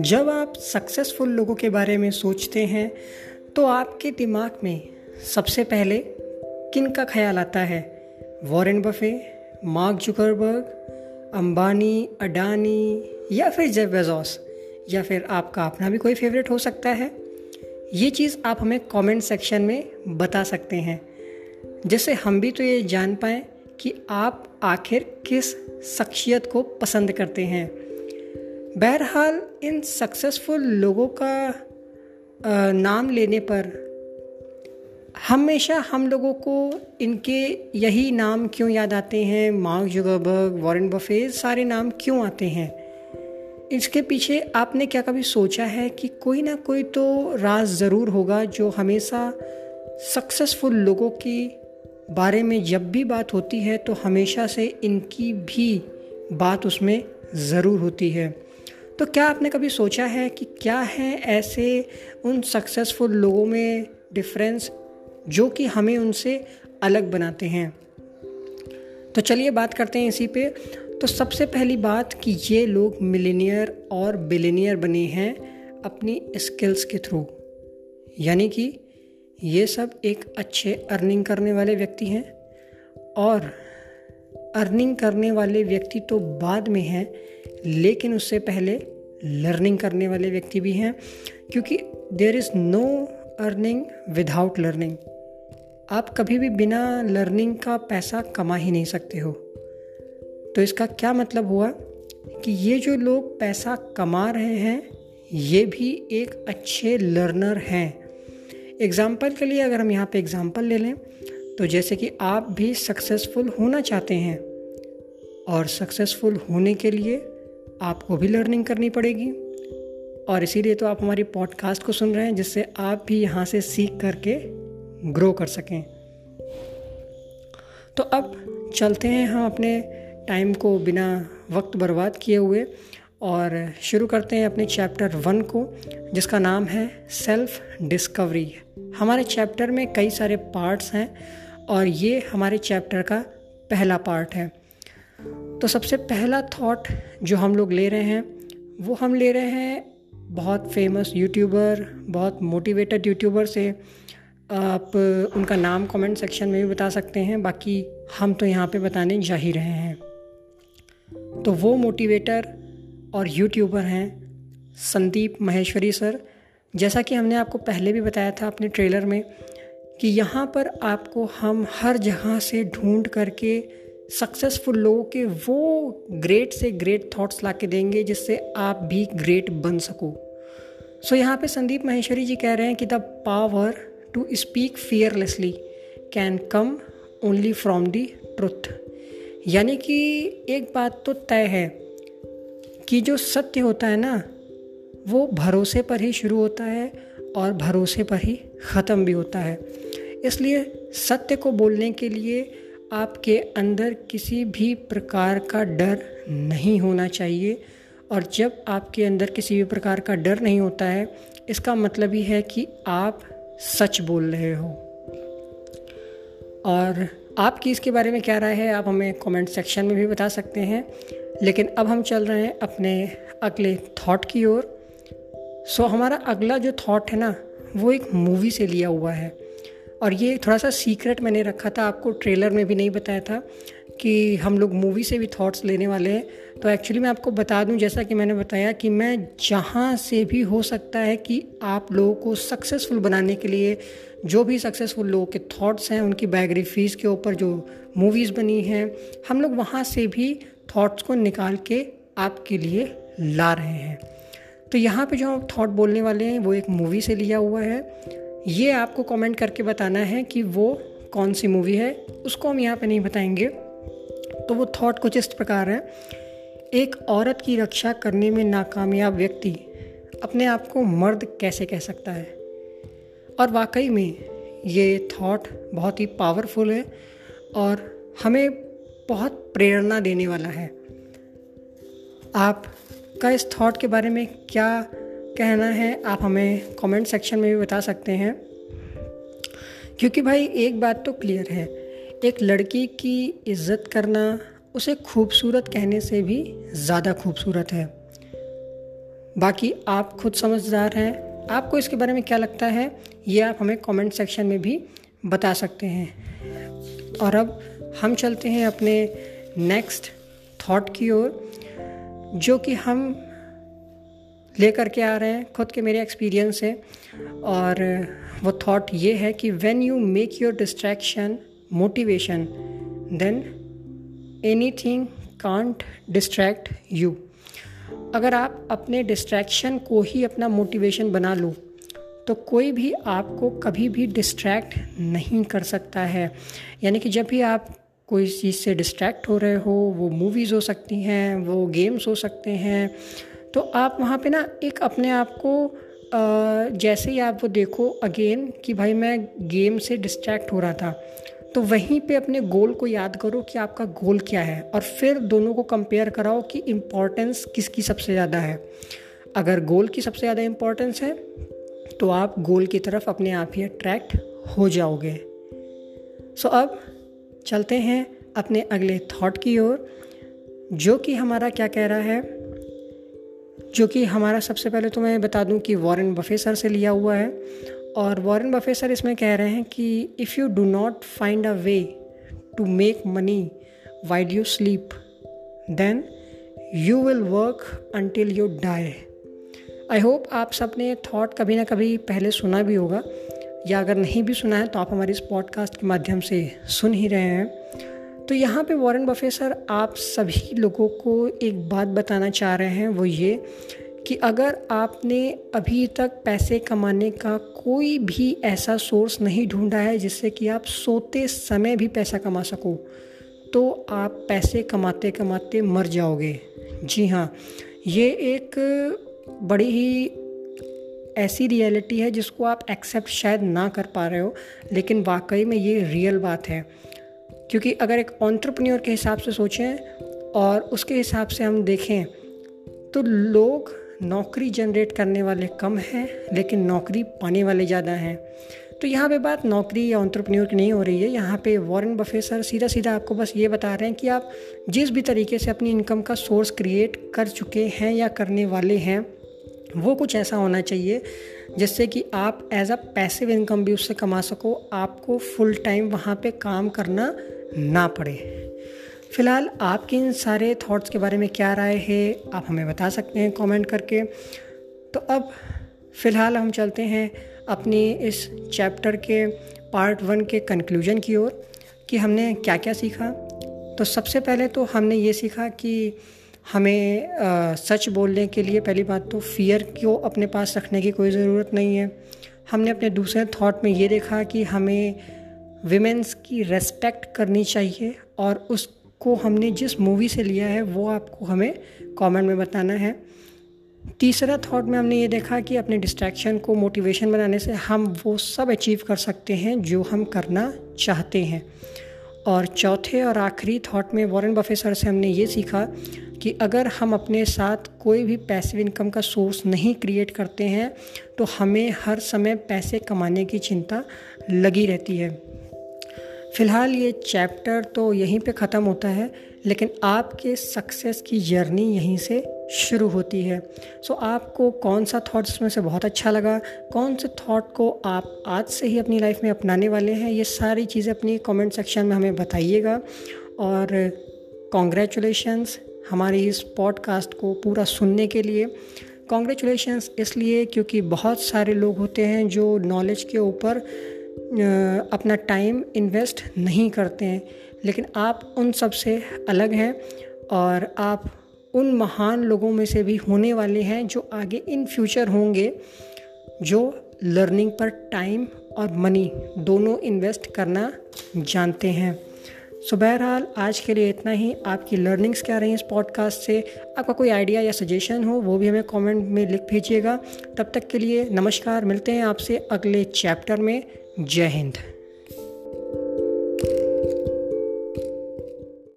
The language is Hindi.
जब आप सक्सेसफुल लोगों के बारे में सोचते हैं तो आपके दिमाग में सबसे पहले किन का ख्याल आता है? Warren Buffett, Mark Zuckerberg, Ambani, Adani या फिर जेफ बेजोस? या फिर आपका अपना भी कोई फेवरेट हो सकता है? ये चीज़ आप हमें कमेंट सेक्शन में बता सकते हैं, जिससे हम भी तो ये जान पाएँ कि आप आखिर किस शख्सियत को पसंद करते हैं? बहरहाल, इन सक्सेसफुल लोगों का नाम लेने पर हमेशा हम लोगों को इनके यही नाम क्यों याद आते हैं? मार्क जुगरबर्ग वॉरेन बफे सारे नाम क्यों आते हैं? इसके पीछे आपने क्या कभी सोचा है कि कोई ना कोई तो राज ज़रूर होगा जो हमेशा सक्सेसफुल लोगों की बारे में जब भी बात होती है तो हमेशा से इनकी भी बात उसमें ज़रूर होती है। तो क्या आपने कभी सोचा है कि क्या है ऐसे उन सक्सेसफुल लोगों में डिफरेंस जो कि हमें उनसे अलग बनाते हैं? तो चलिए बात करते हैं इसी पे। तो सबसे पहली बात कि ये लोग मिलीनियर और बिलीनियर बने हैं अपनी स्किल्स के थ्रू यानी कि ये सब एक अच्छे अर्निंग करने वाले व्यक्ति हैं और अर्निंग करने वाले व्यक्ति तो बाद में हैं, लेकिन उससे पहले लर्निंग करने वाले व्यक्ति भी हैं, क्योंकि there is no earning without learning आप कभी भी बिना लर्निंग का पैसा कमा ही नहीं सकते हो। तो इसका क्या मतलब हुआ कि ये जो लोग पैसा कमा रहे हैं, ये भी एक अच्छे लर्नर हैं। एग्ज़ाम्पल के लिए अगर हम यहाँ पे एग्ज़ाम्पल ले लें तो जैसे कि आप भी सक्सेसफुल होना चाहते हैं और सक्सेसफुल होने के लिए आपको भी लर्निंग करनी पड़ेगी। और इसीलिए तो आप हमारी पॉडकास्ट को सुन रहे हैं, जिससे आप भी यहाँ से सीख करके ग्रो कर सकें। तो अब चलते हैं हम अपने टाइम को बिना वक्त बर्बाद किए हुए। और शुरू करते हैं अपने चैप्टर वन को, जिसका नाम है सेल्फ डिस्कवरी। हमारे चैप्टर में कई सारे पार्ट्स हैं और ये हमारे चैप्टर का पहला पार्ट है। तो सबसे पहला थॉट जो हम लोग ले रहे हैं, वो हम ले रहे हैं बहुत फ़ेमस यूट्यूबर बहुत मोटिवेटेड यूट्यूबर से। आप उनका नाम कमेंट सेक्शन में भी बता सकते हैं, बाकी हम तो यहाँ पे बताने जा ही रहे हैं। तो वो मोटिवेटर और यूट्यूबर हैं संदीप महेश्वरी सर। जैसा कि हमने आपको पहले भी बताया था अपने ट्रेलर में कि यहाँ पर आपको हम हर जगह से ढूंढ करके सक्सेसफुल लोगों के वो ग्रेट से ग्रेट थॉट्स ला के देंगे जिससे आप भी ग्रेट बन सको। सो so, यहाँ पे संदीप महेश्वरी जी कह रहे हैं कि the power to speak fearlessly can come only from the truth यानी कि एक बात तो तय है कि जो सत्य होता है ना, वो भरोसे पर ही शुरू होता है और भरोसे पर ही ख़त्म भी होता है। इसलिए सत्य को बोलने के लिए आपके अंदर किसी भी प्रकार का डर नहीं होना चाहिए। और जब आपके अंदर किसी भी प्रकार का डर नहीं होता है, इसका मतलब ही है कि आप सच बोल रहे हो। और आपकी इसके बारे में क्या राय है, आप हमें कमेंट सेक्शन में भी बता सकते हैं। लेकिन अब हम चल रहे हैं अपने अगले थॉट की ओर। सो हमारा अगला जो थॉट है ना, वो एक मूवी से लिया हुआ है। और ये थोड़ा सा सीक्रेट मैंने रखा था, आपको ट्रेलर में भी नहीं बताया था कि हम लोग मूवी से भी थॉट्स लेने वाले हैं। तो एक्चुअली मैं आपको बता दूँ, जैसा कि मैंने बताया कि मैं जहाँ से भी हो सकता है कि आप लोगों को सक्सेसफुल बनाने के लिए, जो भी सक्सेसफुल लोगों के थॉट्स हैं, उनकी बायोग्राफीज़ के ऊपर जो मूवीज़ बनी हैं, हम लोग वहाँ से भी थॉट्स को निकाल के आपके लिए ला रहे हैं। तो यहाँ पे जो थॉट बोलने वाले हैं, वो एक मूवी से लिया हुआ है। ये आपको कमेंट करके बताना है कि वो कौन सी मूवी है, उसको हम यहाँ पे नहीं बताएँगे। तो वो थॉट कुछ इस प्रकार है। एक औरत की रक्षा करने में नाकामयाब व्यक्ति अपने आप को मर्द कैसे कह सकता है? और वाकई में ये थॉट बहुत ही पावरफुल है और हमें बहुत प्रेरणा देने वाला है। आप का इस थॉट के बारे में क्या कहना है, आप हमें कमेंट सेक्शन में भी बता सकते हैं। क्योंकि भाई, एक बात तो क्लियर है, एक लड़की की इज़्ज़त करना उसे खूबसूरत कहने से भी ज़्यादा खूबसूरत है। बाकी आप खुद समझदार हैं। आपको इसके बारे में क्या लगता है, ये आप हमें कमेंट सेक्शन में भी बता सकते हैं। और अब हम चलते हैं अपने नेक्स्ट थॉट की ओर, जो कि हम लेकर के आ रहे हैं, खुद के मेरे एक्सपीरियंस से और वो थॉट ये है कि when you make your distraction motivation then any thing can't distract you अगर आप अपने डिस्ट्रैक्शन को ही अपना मोटिवेशन बना लो तो कोई भी आपको कभी भी डिस्ट्रैक्ट नहीं कर सकता है। यानी कि जब भी आप कोई चीज़ से डिस्ट्रैक्ट हो रहे हो, वो मूवीज़ हो सकती हैं, वो गेम्स हो सकते हैं तो आप वहाँ पे ना एक अपने आप को जैसे ही आप वो देखो अगेन कि भाई मैं गेम से डिस्ट्रैक्ट हो रहा था तो वहीं पे अपने गोल को याद करो कि आपका गोल क्या है और फिर दोनों को कंपेयर कराओ कि इम्पोर्टेंस किसकी सबसे ज़्यादा है। अगर गोल की सबसे ज़्यादा इम्पोर्टेंस है तो आप गोल की तरफ़ अपने आप ही अट्रैक्ट हो जाओगे। सो so, अब चलते हैं अपने अगले थॉट की ओर जो कि हमारा क्या कह रहा है जो कि हमारा सबसे पहले तो मैं बता दूँ कि वॉरेन बफे सर से लिया हुआ है। और वॉरेन बफे सर इसमें कह रहे हैं कि if you do not find a way to make money while you sleep then you will work until you die I hope आप सबने थॉट कभी ना कभी पहले सुना भी होगा, या अगर नहीं भी सुना है तो आप हमारे इस पॉडकास्ट के माध्यम से सुन ही रहे हैं। तो यहाँ पे वॉरेन बफे सर आप सभी लोगों को एक बात बताना चाह रहे हैं, वो ये कि अगर आपने अभी तक पैसे कमाने का कोई भी ऐसा सोर्स नहीं ढूंढा है, जिससे कि आप सोते समय भी पैसा कमा सको तो आप पैसे कमाते कमाते मर जाओगे। जी हाँ ये एक बड़ी ही ऐसी रियलिटी है जिसको आप एक्सेप्ट शायद ना कर पा रहे हो, लेकिन वाकई में ये रियल बात है। क्योंकि अगर एक ऑन्ट्रप्रन्योर के हिसाब से सोचें और उसके हिसाब से हम देखें तो लोग नौकरी जनरेट करने वाले कम हैं, लेकिन नौकरी पाने वाले ज़्यादा हैं। तो यहाँ पे बात नौकरी या ऑन्ट्रप्रन्योर की नहीं हो रही है। यहाँ पे वॉरेन बफे सर सीधा सीधा आपको बस ये बता रहे हैं कि आप जिस भी तरीके से अपनी इनकम का सोर्स क्रिएट कर चुके हैं या करने वाले हैं वो कुछ ऐसा होना चाहिए जिससे कि आप एज अ पैसिव इनकम भी उससे कमा सको, आपको फुल टाइम वहाँ पे काम करना ना पड़े। फ़िलहाल आपके इन सारे थॉट्स के बारे में क्या राय है, आप हमें बता सकते हैं कमेंट करके। तो अब फ़िलहाल हम चलते हैं अपनी इस चैप्टर के पार्ट वन के कंक्लूजन की ओर कि हमने क्या क्या सीखा। तो सबसे पहले तो हमने ये सीखा कि हमें आ, सच बोलने के लिए पहली बात तो फियर को अपने पास रखने की कोई ज़रूरत नहीं है। हमने अपने दूसरे थॉट में ये देखा कि हमें विमेंस की रेस्पेक्ट करनी चाहिए और उसको हमने जिस मूवी से लिया है वो आपको हमें कमेंट में बताना है। तीसरा थॉट में हमने ये देखा कि अपने डिस्ट्रैक्शन को मोटिवेशन बनाने से हम वो सब अचीव कर सकते हैं जो हम करना चाहते हैं। और चौथे और आखिरी थॉट में वॉरेन बफे सर से हमने ये सीखा कि अगर हम अपने साथ कोई भी पैसिव इनकम का सोर्स नहीं क्रिएट करते हैं तो हमें हर समय पैसे कमाने की चिंता लगी रहती है। फ़िलहाल ये चैप्टर तो यहीं पे ख़त्म होता है, लेकिन आपके सक्सेस की जर्नी यहीं से शुरू होती है। सो so, आपको कौन सा थॉट इसमें से बहुत अच्छा लगा? कौन से थॉट को आप आज से ही अपनी लाइफ में अपनाने वाले हैं? ये सारी चीज़ें अपनी कमेंट सेक्शन में हमें बताइएगा। और कॉन्ग्रेचुलेशंस हमारी इस पॉडकास्ट को पूरा सुनने के लिए। कॉन्ग्रेचुलेशंस इसलिए क्योंकि बहुत सारे लोग होते हैं जो नॉलेज के ऊपर अपना टाइम इन्वेस्ट नहीं करते हैं। लेकिन आप उन सबसे अलग हैं और आप उन महान लोगों में से भी होने वाले हैं जो आगे इन फ्यूचर होंगे जो लर्निंग पर टाइम और मनी दोनों इन्वेस्ट करना जानते हैं। सो so, बहरहाल आज के लिए इतना ही। आपकी लर्निंग्स क्या रही इस पॉडकास्ट से? आपका कोई आइडिया या सजेशन हो वो भी हमें कमेंट में लिख भेजिएगा। तब तक के लिए नमस्कार मिलते हैं आपसे अगले चैप्टर में। जय हिंद।